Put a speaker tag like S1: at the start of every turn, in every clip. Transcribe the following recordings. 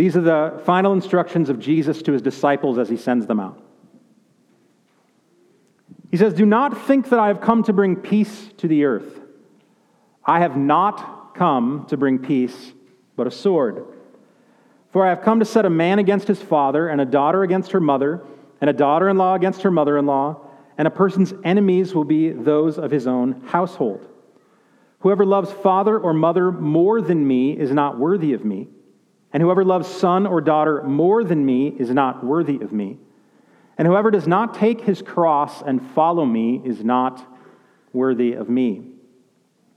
S1: These are the final instructions of Jesus to his disciples as he sends them out. He says, Do not think that I have come to bring peace to the earth. I have not come to bring peace, but a sword. For I have come to set a man against his father, and a daughter against her mother, and a daughter in law against her mother in law, and a person's enemies will be those of his own household. Whoever loves father or mother more than me is not worthy of me, and whoever loves son or daughter more than me is not worthy of me. And whoever does not take his cross and follow me is not worthy of me.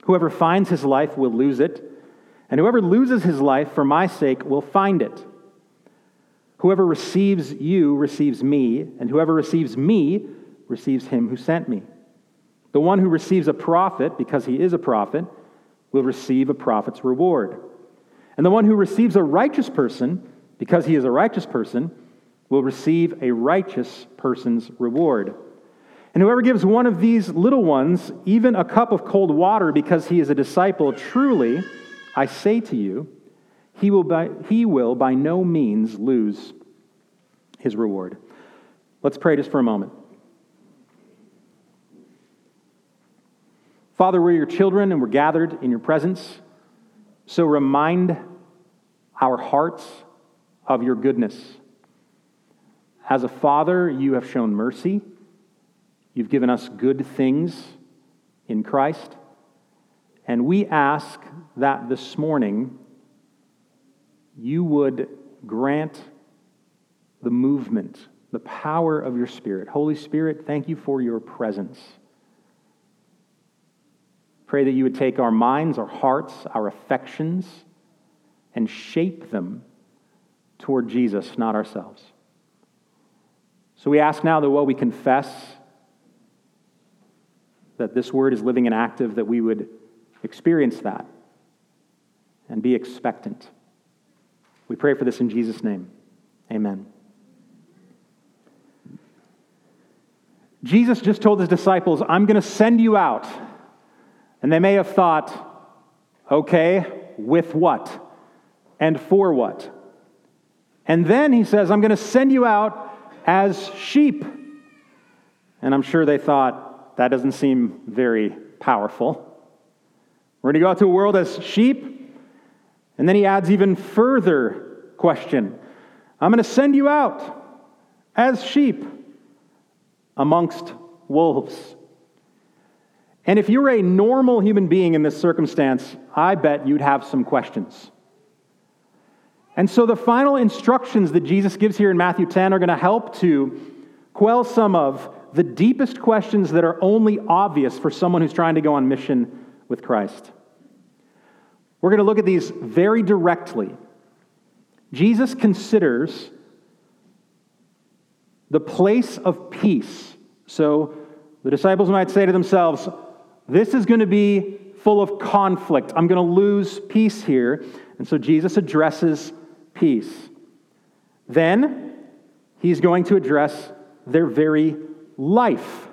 S1: Whoever finds his life will lose it, and whoever loses his life for my sake will find it. Whoever receives you receives me, and whoever receives me receives him who sent me. The one who receives a prophet, because he is a prophet, will receive a prophet's reward. And the one who receives a righteous person, because he is a righteous person, will receive a righteous person's reward. And whoever gives one of these little ones even a cup of cold water because he is a disciple, truly, I say to you, he will by, he will by no means lose his reward. Let's pray just for a moment. Father, we're your children and we're gathered in your presence. So remind our hearts of your goodness. As a father, you have shown mercy. You've given us good things in Christ. And we ask that this morning you would grant the movement, the power of your Spirit. Holy Spirit, thank you for your presence. Pray that you would take our minds, our hearts, our affections, and shape them toward Jesus, not ourselves. So we ask now that while we confess that this word is living and active, that we would experience that and be expectant. We pray for this in Jesus' name. Amen. Jesus just told his disciples, I'm going to send you out. And they may have thought, okay, with what? And for what? And then he says, I'm going to send you out as sheep. And I'm sure they thought, that doesn't seem very powerful. We're going to go out to a world as sheep. And then he adds even further question I'm going to send you out as sheep amongst wolves. And if you're a normal human being in this circumstance, I bet you'd have some questions. And so the final instructions that Jesus gives here in Matthew 10 are going to help to quell some of the deepest questions that are only obvious for someone who's trying to go on mission with Christ. We're going to look at these very directly. Jesus considers the place of peace. So the disciples might say to themselves, This is going to be full of conflict. I'm going to lose peace here. And so Jesus addresses peace. Then he's going to address their very life,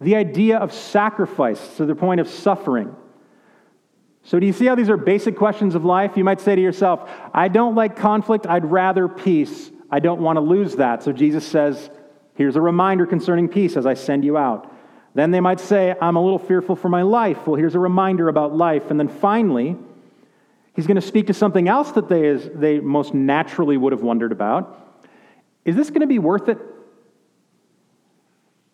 S1: the idea of sacrifice to the point of suffering. So, do you see how these are basic questions of life? You might say to yourself, I don't like conflict, I'd rather peace. I don't want to lose that. So, Jesus says, Here's a reminder concerning peace as I send you out. Then they might say, I'm a little fearful for my life. Well, here's a reminder about life. And then finally, he's going to speak to something else that they, is, they most naturally would have wondered about. Is this going to be worth it?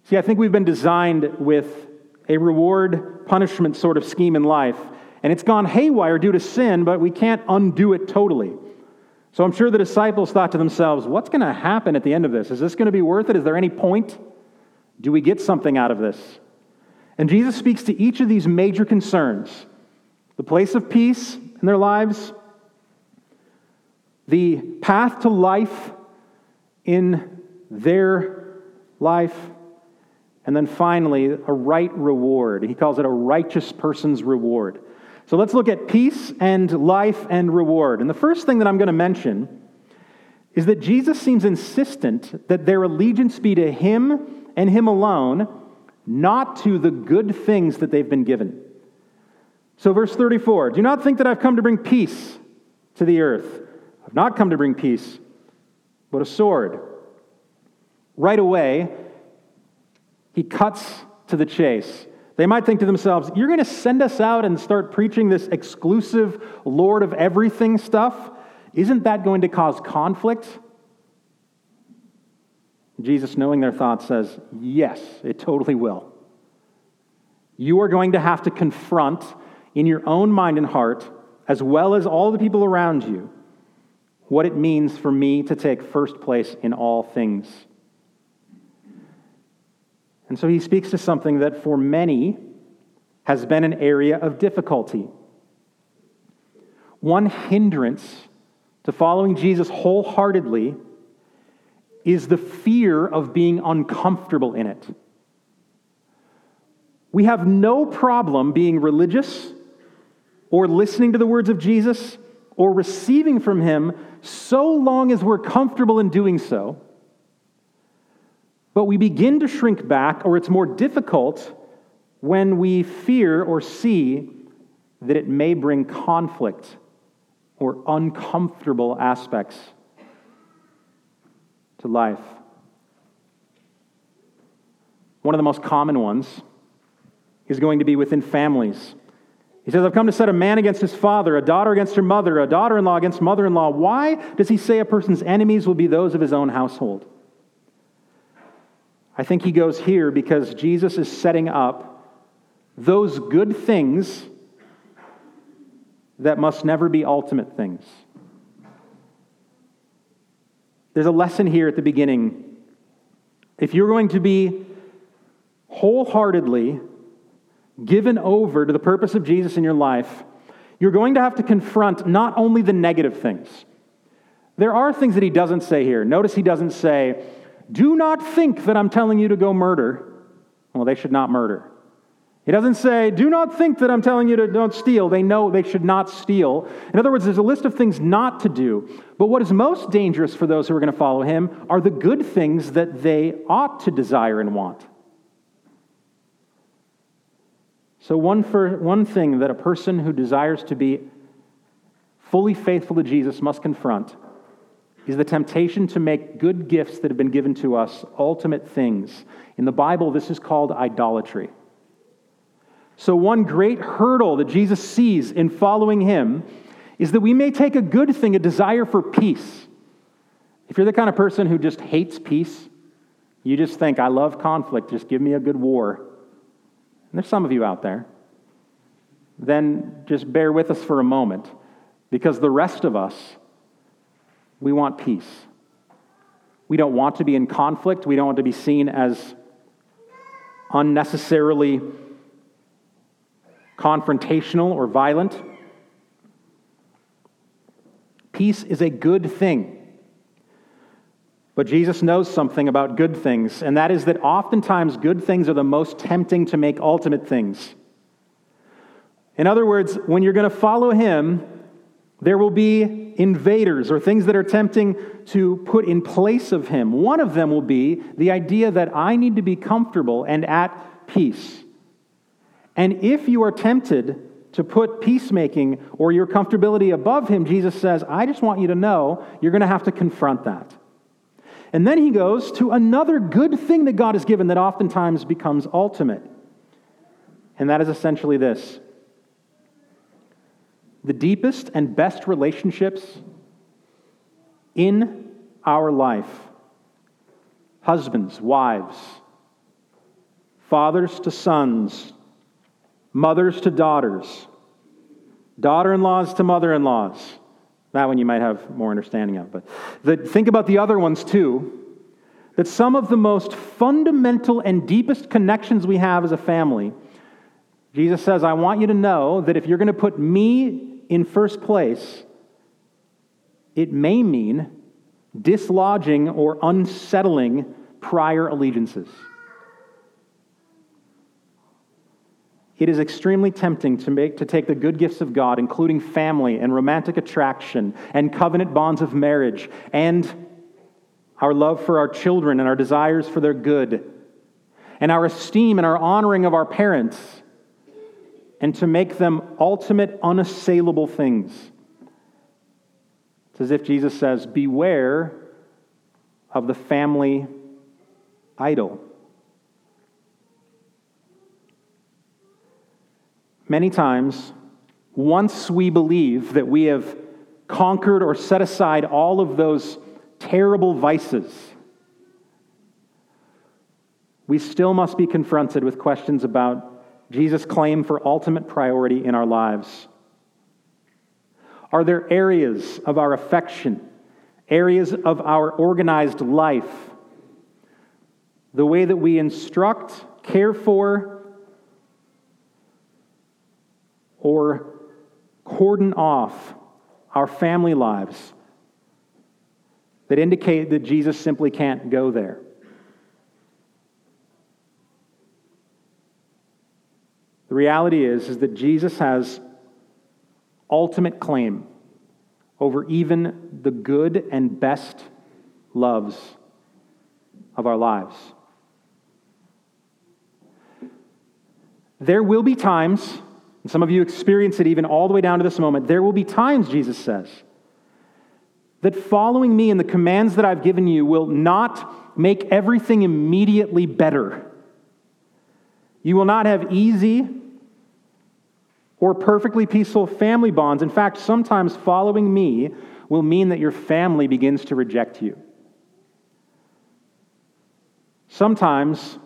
S1: See, I think we've been designed with a reward punishment sort of scheme in life. And it's gone haywire due to sin, but we can't undo it totally. So I'm sure the disciples thought to themselves, what's going to happen at the end of this? Is this going to be worth it? Is there any point? Do we get something out of this? And Jesus speaks to each of these major concerns the place of peace in their lives, the path to life in their life, and then finally, a right reward. He calls it a righteous person's reward. So let's look at peace and life and reward. And the first thing that I'm going to mention is that Jesus seems insistent that their allegiance be to him and him alone, not to the good things that they've been given. So, verse 34 Do not think that I've come to bring peace to the earth. I've not come to bring peace, but a sword. Right away, he cuts to the chase. They might think to themselves, You're going to send us out and start preaching this exclusive Lord of everything stuff? Isn't that going to cause conflict? Jesus, knowing their thoughts, says, Yes, it totally will. You are going to have to confront in your own mind and heart, as well as all the people around you, what it means for me to take first place in all things. And so he speaks to something that for many has been an area of difficulty. One hindrance to following Jesus wholeheartedly is the fear of being uncomfortable in it. We have no problem being religious or listening to the words of Jesus or receiving from him so long as we're comfortable in doing so. But we begin to shrink back, or it's more difficult when we fear or see that it may bring conflict or uncomfortable aspects to life. One of the most common ones is going to be within families. He says, I've come to set a man against his father, a daughter against her mother, a daughter in law against mother in law. Why does he say a person's enemies will be those of his own household? I think he goes here because Jesus is setting up those good things that must never be ultimate things. There's a lesson here at the beginning. If you're going to be wholeheartedly given over to the purpose of Jesus in your life, you're going to have to confront not only the negative things. There are things that he doesn't say here. Notice he doesn't say, do not think that I'm telling you to go murder. Well, they should not murder. He doesn't say, Do not think that I'm telling you to don't steal. They know they should not steal. In other words, there's a list of things not to do. But what is most dangerous for those who are going to follow him are the good things that they ought to desire and want. So, one, for, one thing that a person who desires to be fully faithful to Jesus must confront is the temptation to make good gifts that have been given to us ultimate things. In the Bible, this is called idolatry. So, one great hurdle that Jesus sees in following him is that we may take a good thing, a desire for peace. If you're the kind of person who just hates peace, you just think, I love conflict, just give me a good war. And there's some of you out there. Then just bear with us for a moment because the rest of us we want peace. We don't want to be in conflict. We don't want to be seen as unnecessarily confrontational or violent. Peace is a good thing. But Jesus knows something about good things, and that is that oftentimes good things are the most tempting to make ultimate things. In other words, when you're going to follow him, there will be invaders or things that are tempting to put in place of him. One of them will be the idea that I need to be comfortable and at peace. And if you are tempted to put peacemaking or your comfortability above him, Jesus says, I just want you to know you're going to have to confront that. And then he goes to another good thing that God has given that oftentimes becomes ultimate. And that is essentially this the deepest and best relationships in our life husbands, wives, fathers to sons, mothers to daughters, daughter in laws to mother in laws. That one you might have more understanding of. But the, think about the other ones too. That some of the most fundamental and deepest connections we have as a family, Jesus says, I want you to know that if you're going to put me in first place, it may mean dislodging or unsettling prior allegiances. It is extremely tempting to, make, to take the good gifts of God, including family and romantic attraction and covenant bonds of marriage and our love for our children and our desires for their good and our esteem and our honoring of our parents and to make them ultimate, unassailable things. It's as if Jesus says, Beware of the family idol. Many times, once we believe that we have conquered or set aside all of those terrible vices, we still must be confronted with questions about Jesus' claim for ultimate priority in our lives. Are there areas of our affection, areas of our organized life, the way that we instruct, care for, or cordon off our family lives that indicate that Jesus simply can't go there? The reality is, is that Jesus has ultimate claim over even the good and best loves of our lives. There will be times, and some of you experience it even all the way down to this moment, there will be times, Jesus says, that following me and the commands that I've given you will not make everything immediately better. You will not have easy or perfectly peaceful family bonds. In fact, sometimes following me will mean that your family begins to reject you. Sometimes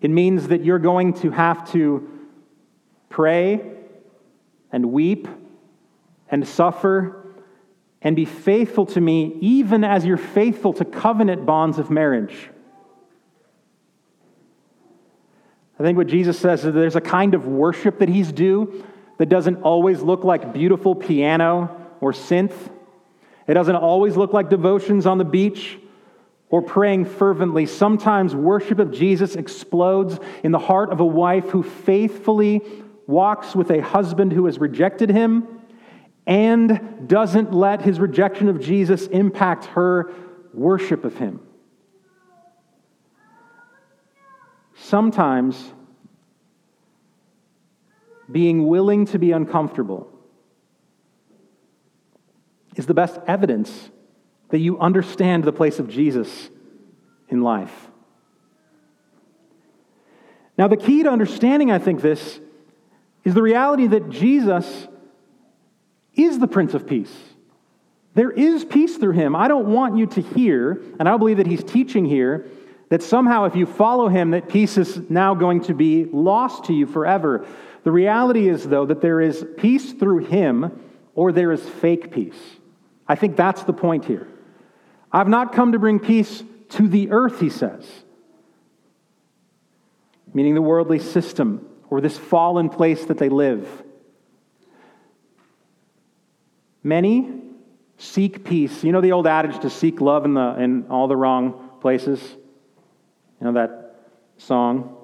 S1: it means that you're going to have to pray and weep and suffer and be faithful to me, even as you're faithful to covenant bonds of marriage. I think what Jesus says is there's a kind of worship that he's due that doesn't always look like beautiful piano or synth. It doesn't always look like devotions on the beach or praying fervently. Sometimes worship of Jesus explodes in the heart of a wife who faithfully walks with a husband who has rejected him and doesn't let his rejection of Jesus impact her worship of him. Sometimes, being willing to be uncomfortable is the best evidence that you understand the place of Jesus in life. Now, the key to understanding, I think, this is the reality that Jesus is the Prince of Peace. There is peace through him. I don't want you to hear, and I believe that he's teaching here, that somehow if you follow him, that peace is now going to be lost to you forever. The reality is, though, that there is peace through him or there is fake peace. I think that's the point here. I've not come to bring peace to the earth, he says, meaning the worldly system or this fallen place that they live. Many seek peace. You know the old adage to seek love in, the, in all the wrong places? You know that song?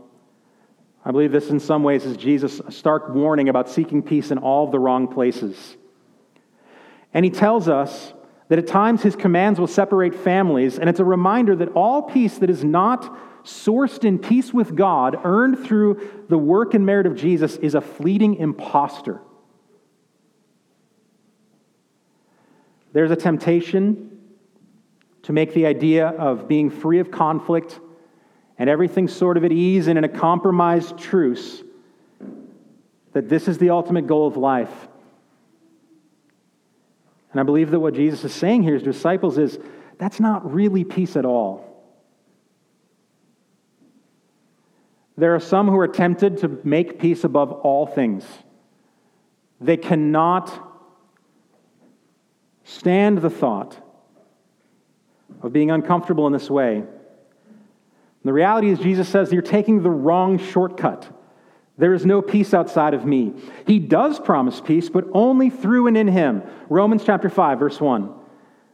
S1: I believe this in some ways is Jesus' stark warning about seeking peace in all the wrong places. And he tells us that at times his commands will separate families, and it's a reminder that all peace that is not sourced in peace with God, earned through the work and merit of Jesus, is a fleeting impostor. There's a temptation to make the idea of being free of conflict and everything sort of at ease and in a compromised truce, that this is the ultimate goal of life. And I believe that what Jesus is saying here to his disciples is that's not really peace at all. There are some who are tempted to make peace above all things. They cannot stand the thought of being uncomfortable in this way the reality is, Jesus says, You're taking the wrong shortcut. There is no peace outside of me. He does promise peace, but only through and in Him. Romans chapter 5, verse 1.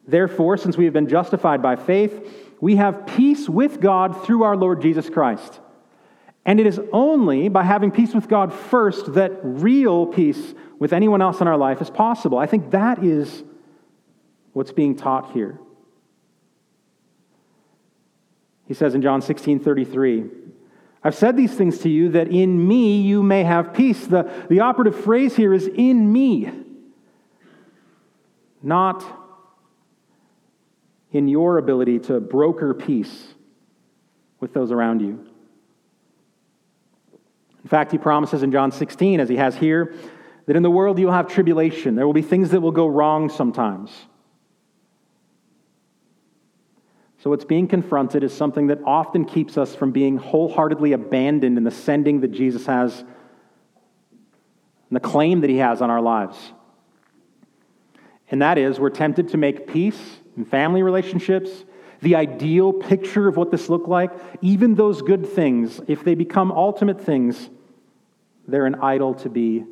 S1: Therefore, since we have been justified by faith, we have peace with God through our Lord Jesus Christ. And it is only by having peace with God first that real peace with anyone else in our life is possible. I think that is what's being taught here. He says in John 16 33, I've said these things to you that in me you may have peace. The, the operative phrase here is in me. not in your ability to broker peace with those around you. Fact, he promises in John 16, as he has here, that in the world you'll have tribulation. There will be things that will go wrong sometimes. So, what's being confronted is something that often keeps us from being wholeheartedly abandoned in the sending that Jesus has and the claim that he has on our lives. And that is, we're tempted to make peace and family relationships, the ideal picture of what this looked like, even those good things, if they become ultimate things, they're an idol to be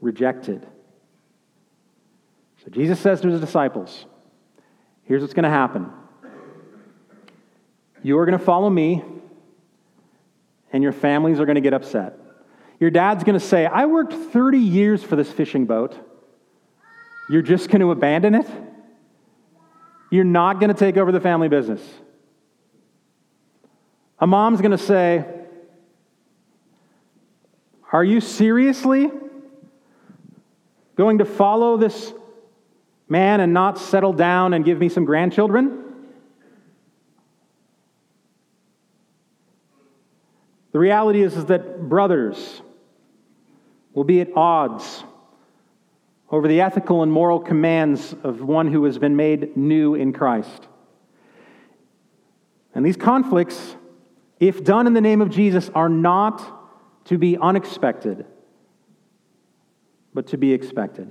S1: rejected. So Jesus says to his disciples, Here's what's going to happen. You are going to follow me, and your families are going to get upset. Your dad's going to say, I worked 30 years for this fishing boat. You're just going to abandon it? You're not going to take over the family business. A mom's going to say, Are you seriously going to follow this man and not settle down and give me some grandchildren? The reality is, is that brothers will be at odds over the ethical and moral commands of one who has been made new in Christ. And these conflicts, if done in the name of Jesus, are not to be unexpected, but to be expected.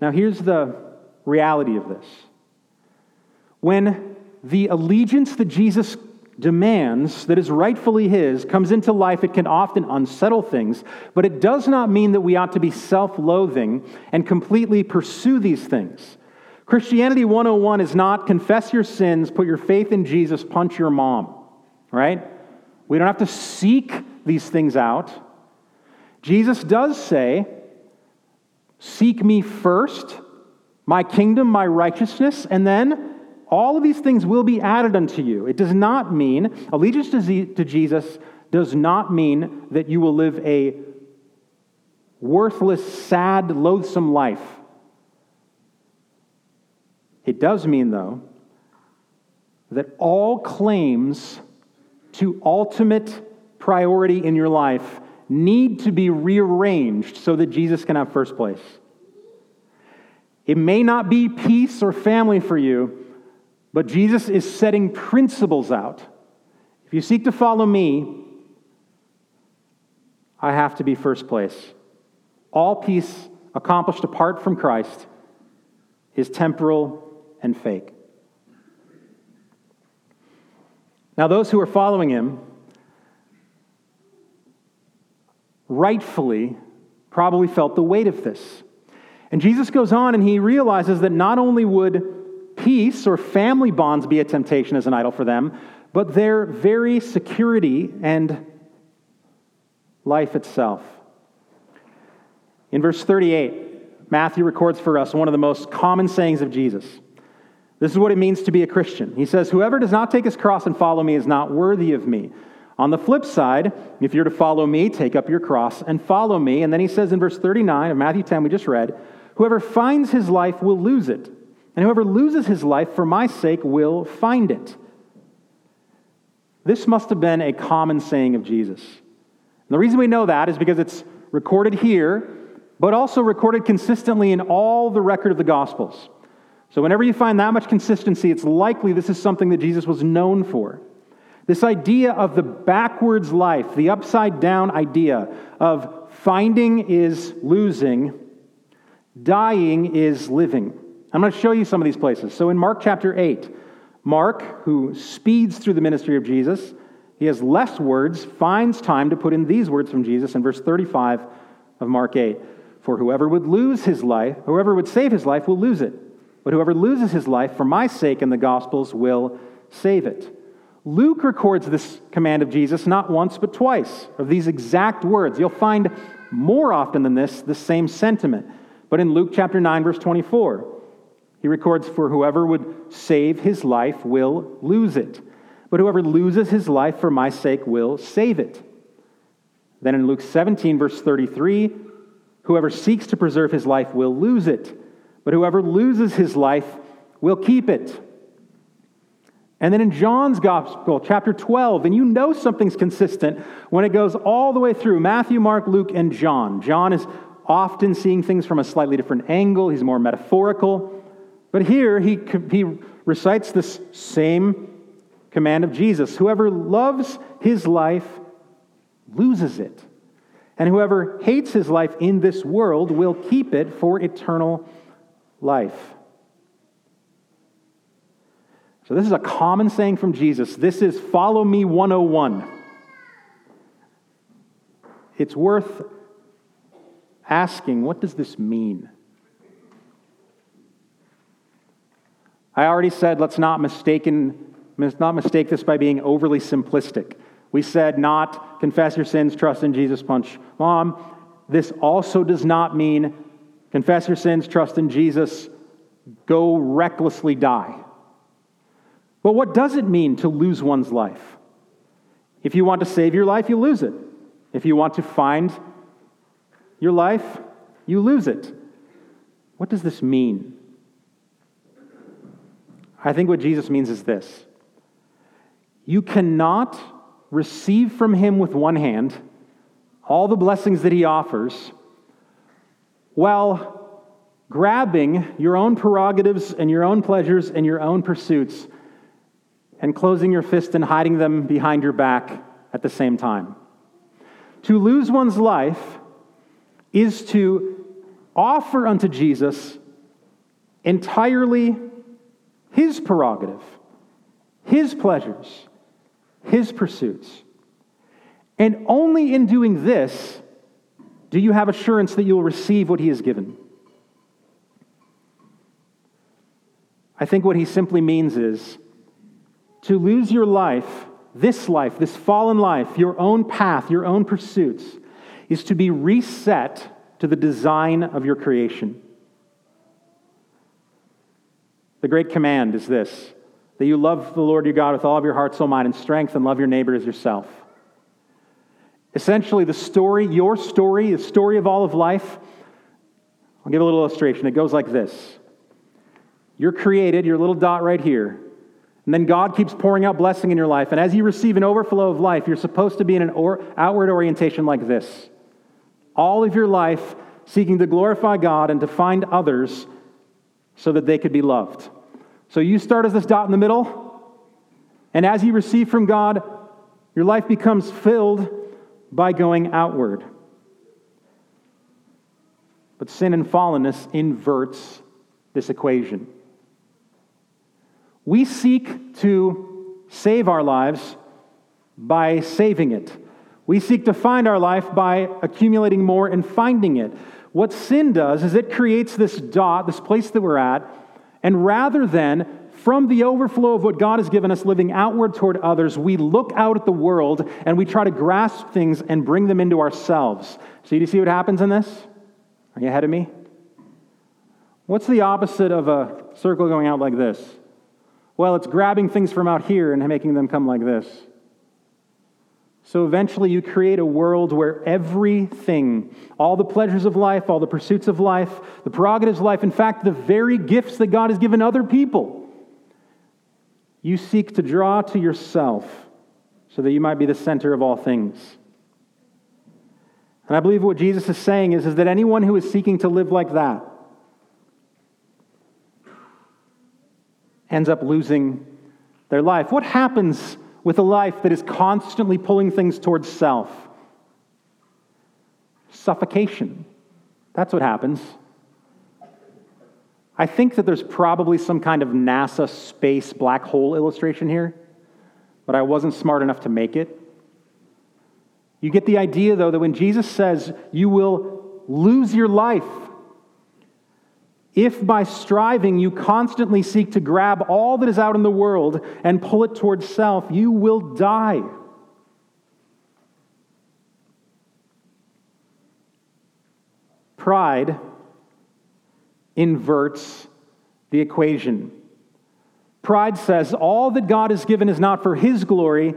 S1: Now, here's the reality of this. When the allegiance that Jesus demands that is rightfully his comes into life, it can often unsettle things, but it does not mean that we ought to be self loathing and completely pursue these things. Christianity 101 is not confess your sins, put your faith in Jesus, punch your mom, right? We don't have to seek these things out. Jesus does say, Seek me first, my kingdom, my righteousness, and then all of these things will be added unto you. It does not mean, allegiance to Jesus does not mean that you will live a worthless, sad, loathsome life. It does mean, though, that all claims to ultimate priority in your life need to be rearranged so that Jesus can have first place. It may not be peace or family for you, but Jesus is setting principles out. If you seek to follow me, I have to be first place. All peace accomplished apart from Christ is temporal and fake. Now, those who are following him rightfully probably felt the weight of this. And Jesus goes on and he realizes that not only would peace or family bonds be a temptation as an idol for them, but their very security and life itself. In verse 38, Matthew records for us one of the most common sayings of Jesus. This is what it means to be a Christian. He says, Whoever does not take his cross and follow me is not worthy of me. On the flip side, if you're to follow me, take up your cross and follow me. And then he says in verse 39 of Matthew 10, we just read, Whoever finds his life will lose it and whoever loses his life for my sake will find it. This must have been a common saying of Jesus. And the reason we know that is because it's recorded here, but also recorded consistently in all the record of the Gospels. So, whenever you find that much consistency, it's likely this is something that Jesus was known for. This idea of the backwards life, the upside down idea of finding is losing, dying is living. I'm going to show you some of these places. So in Mark chapter 8, Mark, who speeds through the ministry of Jesus, he has less words, finds time to put in these words from Jesus in verse 35 of Mark 8. For whoever would lose his life, whoever would save his life will lose it. But whoever loses his life for my sake and the Gospels will save it. Luke records this command of Jesus not once but twice of these exact words. You'll find more often than this the same sentiment. But in Luke chapter 9, verse 24, he records, For whoever would save his life will lose it, but whoever loses his life for my sake will save it. Then in Luke 17, verse 33, Whoever seeks to preserve his life will lose it, but whoever loses his life will keep it. And then in John's Gospel, chapter 12, and you know something's consistent when it goes all the way through Matthew, Mark, Luke, and John. John is often seeing things from a slightly different angle, he's more metaphorical. But here he, he recites this same command of Jesus Whoever loves his life loses it. And whoever hates his life in this world will keep it for eternal life. So, this is a common saying from Jesus. This is follow me 101. It's worth asking what does this mean? I already said let's not, mistaken, not mistake this by being overly simplistic. We said not confess your sins, trust in Jesus, punch mom. This also does not mean confess your sins, trust in Jesus, go recklessly die. But what does it mean to lose one's life? If you want to save your life, you lose it. If you want to find your life, you lose it. What does this mean? I think what Jesus means is this you cannot receive from him with one hand all the blessings that he offers while grabbing your own prerogatives and your own pleasures and your own pursuits and closing your fist and hiding them behind your back at the same time. To lose one's life is to offer unto Jesus entirely his prerogative, his pleasures, his pursuits. And only in doing this do you have assurance that you'll receive what he has given. I think what he simply means is to lose your life, this life, this fallen life, your own path, your own pursuits, is to be reset to the design of your creation. The great command is this that you love the Lord your God with all of your heart, soul, mind, and strength, and love your neighbor as yourself. Essentially, the story, your story, the story of all of life, I'll give a little illustration. It goes like this You're created, your little dot right here, and then God keeps pouring out blessing in your life. And as you receive an overflow of life, you're supposed to be in an or, outward orientation like this. All of your life seeking to glorify God and to find others so that they could be loved. So you start as this dot in the middle, and as you receive from God, your life becomes filled by going outward. But sin and fallenness inverts this equation. We seek to save our lives by saving it. We seek to find our life by accumulating more and finding it. What sin does is it creates this dot, this place that we're at, and rather than from the overflow of what God has given us living outward toward others, we look out at the world and we try to grasp things and bring them into ourselves. So, you see what happens in this? Are you ahead of me? What's the opposite of a circle going out like this? Well, it's grabbing things from out here and making them come like this. So eventually, you create a world where everything, all the pleasures of life, all the pursuits of life, the prerogatives of life, in fact, the very gifts that God has given other people, you seek to draw to yourself so that you might be the center of all things. And I believe what Jesus is saying is, is that anyone who is seeking to live like that ends up losing their life. What happens? with a life that is constantly pulling things towards self. Suffocation. That's what happens. I think that there's probably some kind of NASA space black hole illustration here, but I wasn't smart enough to make it. You get the idea, though, that when Jesus says you will lose your life if by striving you constantly seek to grab all that is out in the world and pull it towards self, you will die. Pride inverts the equation. Pride says all that God has given is not for His glory,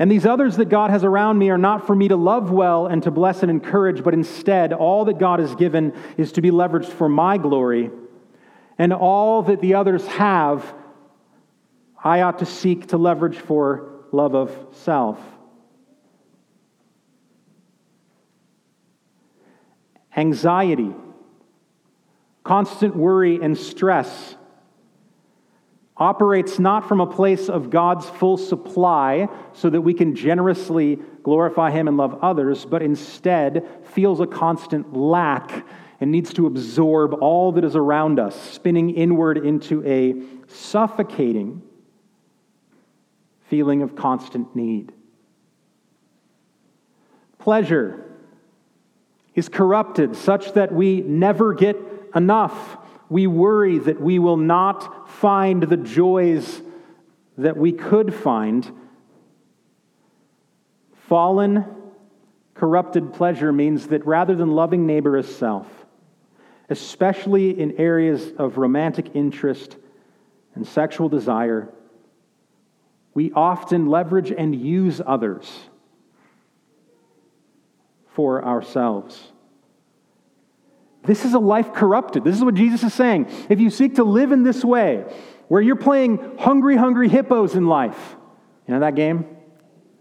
S1: And these others that God has around me are not for me to love well and to bless and encourage, but instead, all that God has given is to be leveraged for my glory. And all that the others have, I ought to seek to leverage for love of self. Anxiety, constant worry, and stress operates not from a place of God's full supply so that we can generously glorify Him and love others, but instead feels a constant lack and needs to absorb all that is around us, spinning inward into a suffocating feeling of constant need. Pleasure is corrupted such that we never get enough we worry that we will not find the joys that we could find. Fallen, corrupted pleasure means that rather than loving neighbor as self, especially in areas of romantic interest and sexual desire, we often leverage and use others for ourselves. This is a life corrupted. This is what Jesus is saying. If you seek to live in this way, where you're playing hungry, hungry hippos in life, you know that game?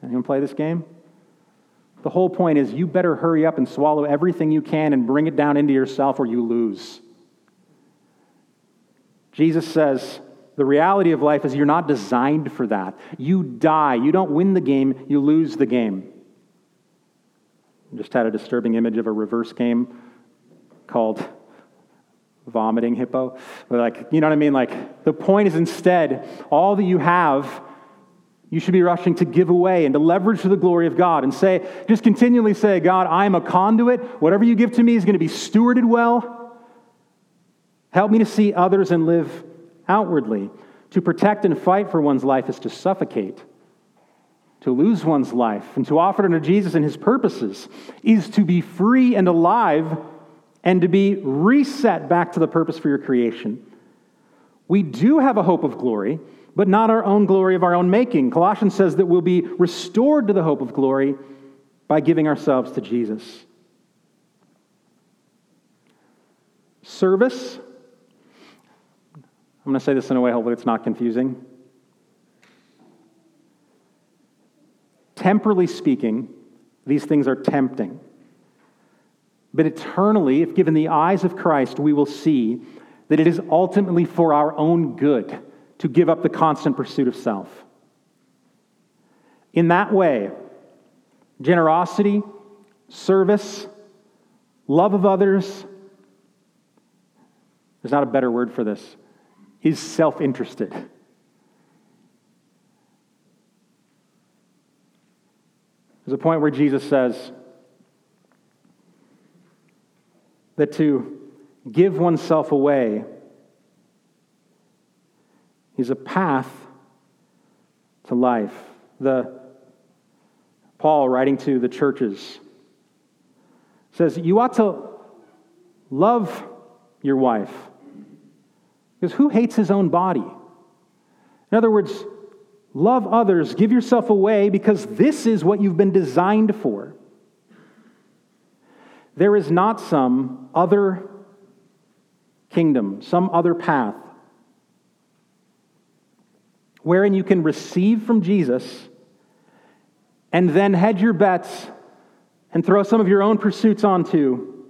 S1: Anyone play this game? The whole point is you better hurry up and swallow everything you can and bring it down into yourself or you lose. Jesus says the reality of life is you're not designed for that. You die. You don't win the game, you lose the game. I just had a disturbing image of a reverse game called vomiting hippo. Like, you know what I mean? Like, the point is instead, all that you have, you should be rushing to give away and to leverage for the glory of God and say, just continually say, God, I am a conduit. Whatever you give to me is going to be stewarded well. Help me to see others and live outwardly. To protect and fight for one's life is to suffocate. To lose one's life and to offer it unto Jesus and his purposes is to be free and alive and to be reset back to the purpose for your creation. We do have a hope of glory, but not our own glory of our own making. Colossians says that we'll be restored to the hope of glory by giving ourselves to Jesus. Service. I'm going to say this in a way, hopefully, it's not confusing. Temporally speaking, these things are tempting. But eternally, if given the eyes of Christ, we will see that it is ultimately for our own good to give up the constant pursuit of self. In that way, generosity, service, love of others, there's not a better word for this, is self interested. There's a point where Jesus says, that to give oneself away is a path to life. The Paul writing to the churches says you ought to love your wife because who hates his own body? In other words, love others, give yourself away because this is what you've been designed for. There is not some other kingdom, some other path wherein you can receive from Jesus and then hedge your bets and throw some of your own pursuits onto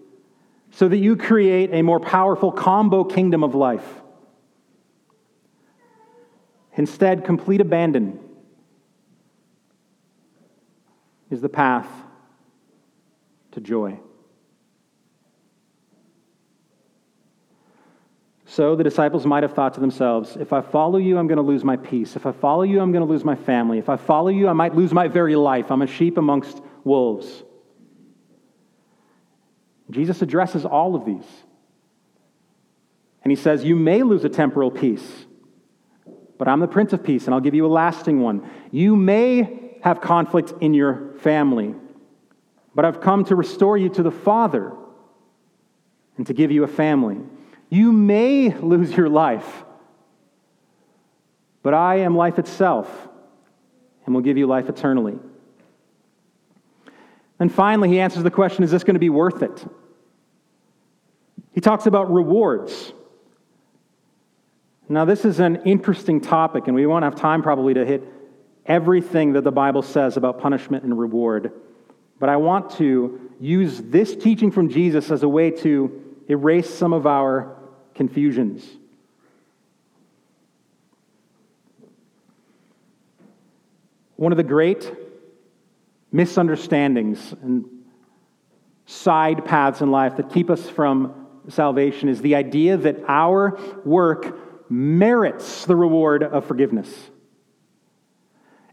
S1: so that you create a more powerful combo kingdom of life. Instead, complete abandon is the path to joy. So the disciples might have thought to themselves, if I follow you, I'm going to lose my peace. If I follow you, I'm going to lose my family. If I follow you, I might lose my very life. I'm a sheep amongst wolves. Jesus addresses all of these. And he says, You may lose a temporal peace, but I'm the Prince of Peace, and I'll give you a lasting one. You may have conflict in your family, but I've come to restore you to the Father and to give you a family. You may lose your life, but I am life itself, and will give you life eternally. And finally, he answers the question is this going to be worth it? He talks about rewards. Now, this is an interesting topic, and we won't have time probably to hit everything that the Bible says about punishment and reward. But I want to use this teaching from Jesus as a way to erase some of our confusions. One of the great misunderstandings and side paths in life that keep us from salvation is the idea that our work merits the reward of forgiveness.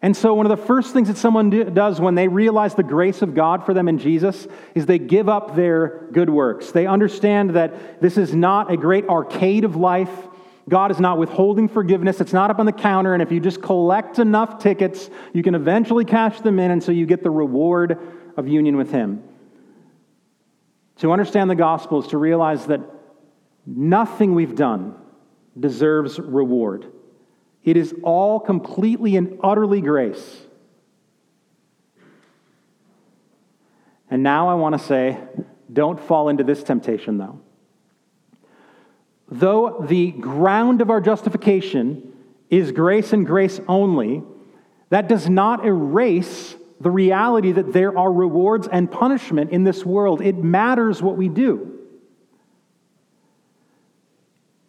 S1: And so, one of the first things that someone do, does when they realize the grace of God for them in Jesus is they give up their good works. They understand that this is not a great arcade of life God is not withholding forgiveness. It's not up on the counter. And if you just collect enough tickets, you can eventually cash them in, and so you get the reward of union with Him. To understand the gospel is to realize that nothing we've done deserves reward. It is all completely and utterly grace. And now I want to say, don't fall into this temptation, though. Though the ground of our justification is grace and grace only, that does not erase the reality that there are rewards and punishment in this world. It matters what we do.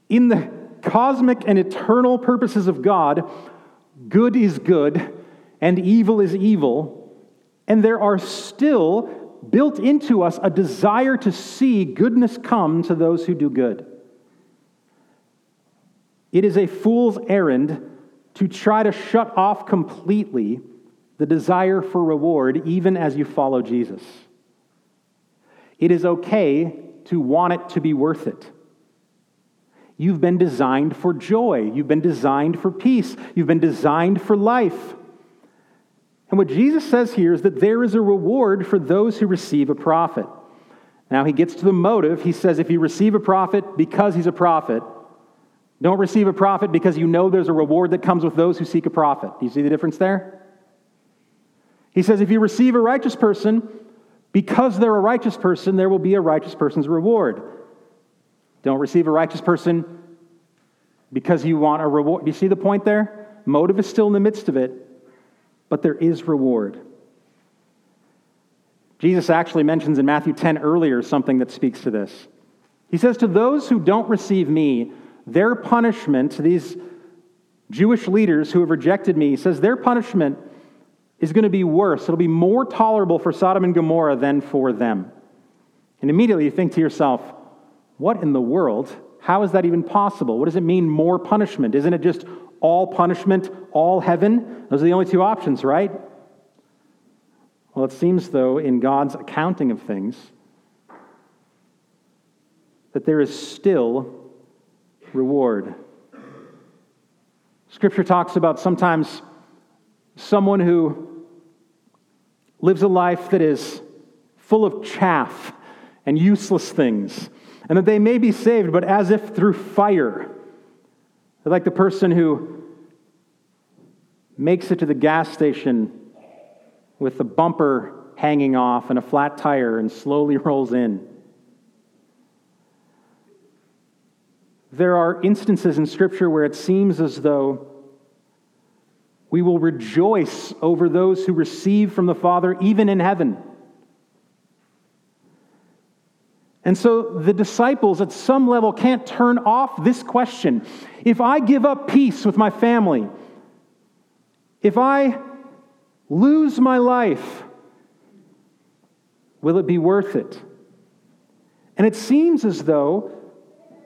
S1: In the cosmic and eternal purposes of God, good is good and evil is evil, and there are still built into us a desire to see goodness come to those who do good. It is a fool's errand to try to shut off completely the desire for reward, even as you follow Jesus. It is okay to want it to be worth it. You've been designed for joy. You've been designed for peace. You've been designed for life. And what Jesus says here is that there is a reward for those who receive a prophet. Now, he gets to the motive. He says, if you receive a prophet because he's a prophet, don't receive a prophet because you know there's a reward that comes with those who seek a prophet. Do you see the difference there? He says, if you receive a righteous person, because they're a righteous person, there will be a righteous person's reward. Don't receive a righteous person because you want a reward. You see the point there? Motive is still in the midst of it, but there is reward. Jesus actually mentions in Matthew 10 earlier something that speaks to this. He says, To those who don't receive me, their punishment, these Jewish leaders who have rejected me, says their punishment is going to be worse. It'll be more tolerable for Sodom and Gomorrah than for them. And immediately you think to yourself, what in the world? How is that even possible? What does it mean, more punishment? Isn't it just all punishment, all heaven? Those are the only two options, right? Well, it seems, though, in God's accounting of things, that there is still reward. Scripture talks about sometimes someone who lives a life that is full of chaff and useless things, and that they may be saved, but as if through fire. Like the person who makes it to the gas station with the bumper hanging off and a flat tire and slowly rolls in. There are instances in Scripture where it seems as though we will rejoice over those who receive from the Father, even in heaven. And so the disciples, at some level, can't turn off this question. If I give up peace with my family, if I lose my life, will it be worth it? And it seems as though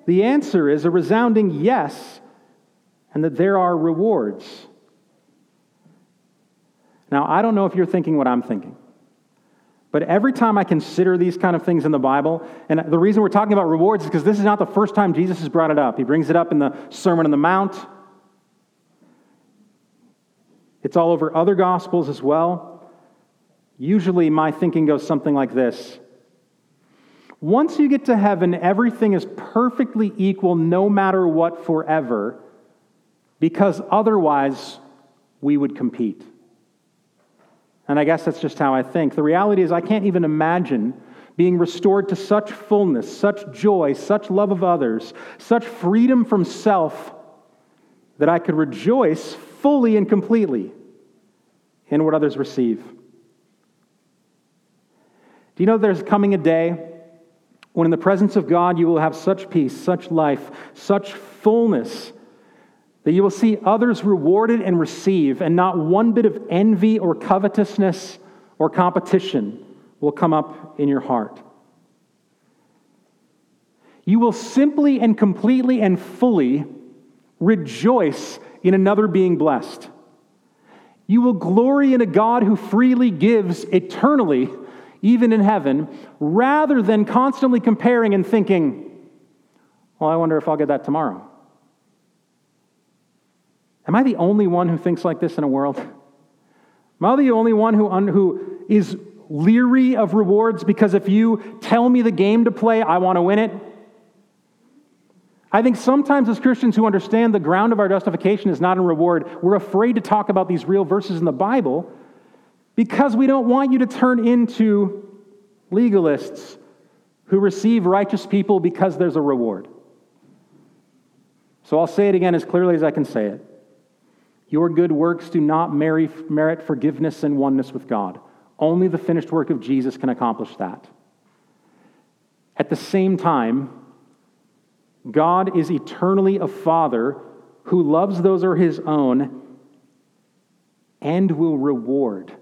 S1: the answer is a resounding yes, and that there are rewards. Now, I don't know if you're thinking what I'm thinking, but every time I consider these kind of things in the Bible, and the reason we're talking about rewards is because this is not the first time Jesus has brought it up. He brings it up in the Sermon on the Mount, it's all over other Gospels as well. Usually, my thinking goes something like this once you get to heaven, everything is perfectly equal no matter what forever, because otherwise we would compete. And I guess that's just how I think. The reality is, I can't even imagine being restored to such fullness, such joy, such love of others, such freedom from self that I could rejoice fully and completely in what others receive. Do you know there's coming a day when, in the presence of God, you will have such peace, such life, such fullness that you will see others rewarded and receive, and not one bit of envy or covetousness or competition will come up in your heart. You will simply and completely and fully rejoice in another being blessed. You will glory in a God who freely gives eternally, even in heaven, rather than constantly comparing and thinking, well, I wonder if I'll get that tomorrow. Am I the only one who thinks like this in a world? Am I the only one who, who is leery of rewards because if you tell me the game to play, I want to win it? I think sometimes as Christians who understand the ground of our justification is not in reward, we're afraid to talk about these real verses in the Bible because we don't want you to turn into legalists who receive righteous people because there's a reward. So I'll say it again as clearly as I can say it. Your good works do not merit forgiveness and oneness with God. Only the finished work of Jesus can accomplish that. At the same time, God is eternally a Father who loves those who are his own and will reward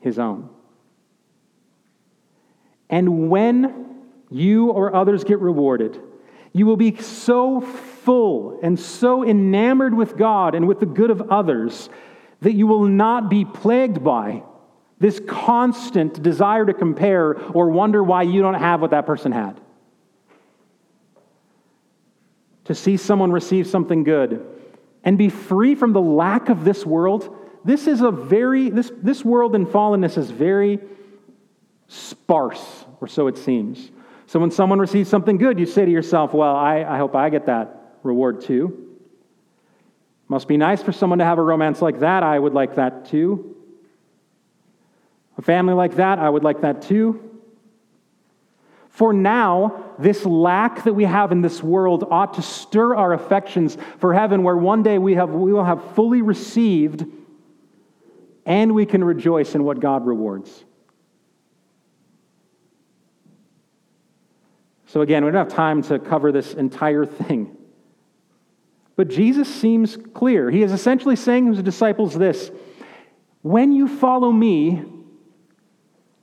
S1: his own. And when you or others get rewarded, you will be so full and so enamored with God and with the good of others that you will not be plagued by this constant desire to compare or wonder why you don't have what that person had. To see someone receive something good and be free from the lack of this world, this is a very, this, this world in fallenness is very sparse, or so it seems. So when someone receives something good, you say to yourself, Well, I, I hope I get that reward too. Must be nice for someone to have a romance like that. I would like that too. A family like that, I would like that too. For now, this lack that we have in this world ought to stir our affections for heaven, where one day we, have, we will have fully received and we can rejoice in what God rewards. So, again, we don't have time to cover this entire thing. But Jesus seems clear. He is essentially saying to his disciples this When you follow me,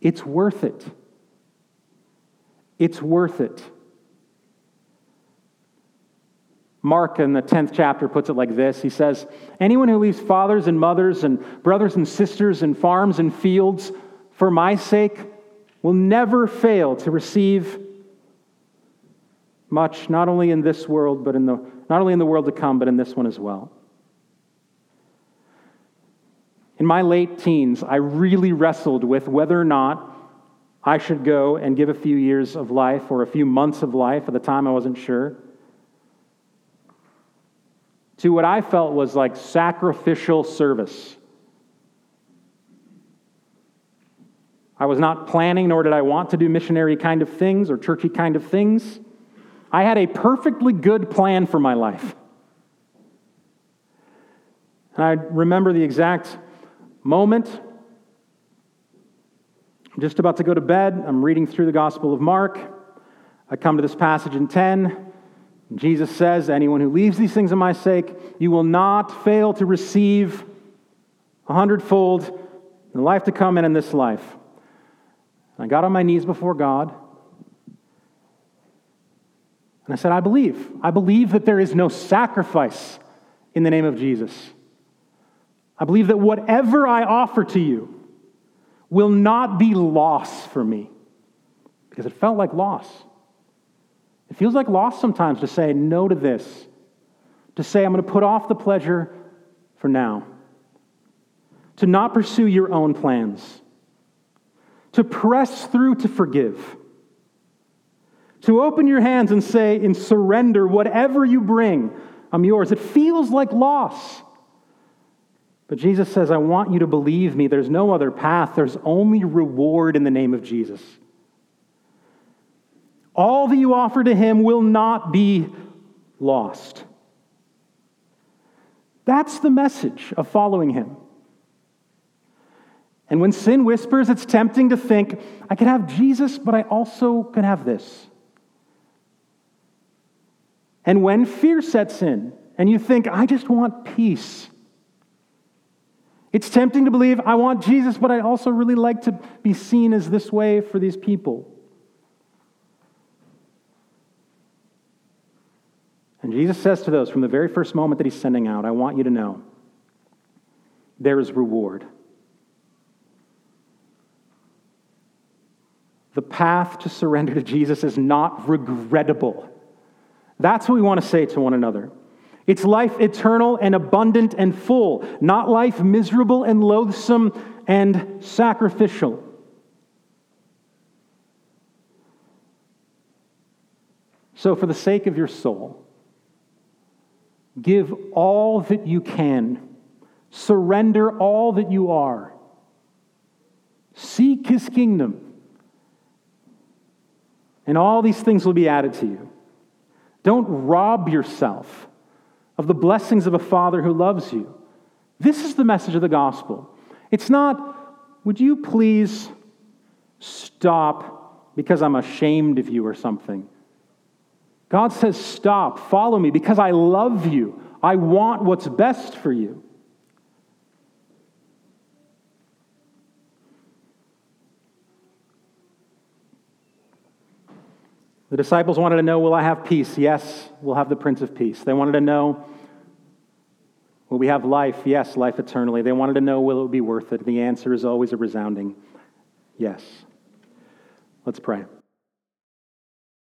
S1: it's worth it. It's worth it. Mark in the 10th chapter puts it like this He says, Anyone who leaves fathers and mothers and brothers and sisters and farms and fields for my sake will never fail to receive much, not only in this world, but in the, not only in the world to come, but in this one as well. In my late teens, I really wrestled with whether or not I should go and give a few years of life or a few months of life. At the time, I wasn't sure. To what I felt was like sacrificial service. I was not planning, nor did I want to do missionary kind of things or churchy kind of things. I had a perfectly good plan for my life. And I remember the exact moment. I'm just about to go to bed. I'm reading through the Gospel of Mark. I come to this passage in 10. Jesus says, Anyone who leaves these things in my sake, you will not fail to receive a hundredfold in the life to come and in this life. And I got on my knees before God. And I said, I believe. I believe that there is no sacrifice in the name of Jesus. I believe that whatever I offer to you will not be loss for me because it felt like loss. It feels like loss sometimes to say no to this, to say, I'm going to put off the pleasure for now, to not pursue your own plans, to press through to forgive to open your hands and say, in surrender, whatever you bring, I'm yours. It feels like loss. But Jesus says, I want you to believe me. There's no other path, there's only reward in the name of Jesus. All that you offer to him will not be lost. That's the message of following him. And when sin whispers, it's tempting to think, I could have Jesus, but I also could have this. And when fear sets in, and you think, I just want peace, it's tempting to believe, I want Jesus, but I also really like to be seen as this way for these people. And Jesus says to those from the very first moment that he's sending out, I want you to know there is reward. The path to surrender to Jesus is not regrettable. That's what we want to say to one another. It's life eternal and abundant and full, not life miserable and loathsome and sacrificial. So, for the sake of your soul, give all that you can, surrender all that you are, seek his kingdom and all these things will be added to you. Don't rob yourself of the blessings of a Father who loves you. This is the message of the gospel. It's not, would you please stop because I'm ashamed of you or something. God says, stop, follow me because I love you. I want what's best for you. The disciples wanted to know, Will I have peace? Yes, we'll have the Prince of Peace. They wanted to know, Will we have life? Yes, life eternally. They wanted to know, Will it be worth it? The answer is always a resounding yes. Let's pray.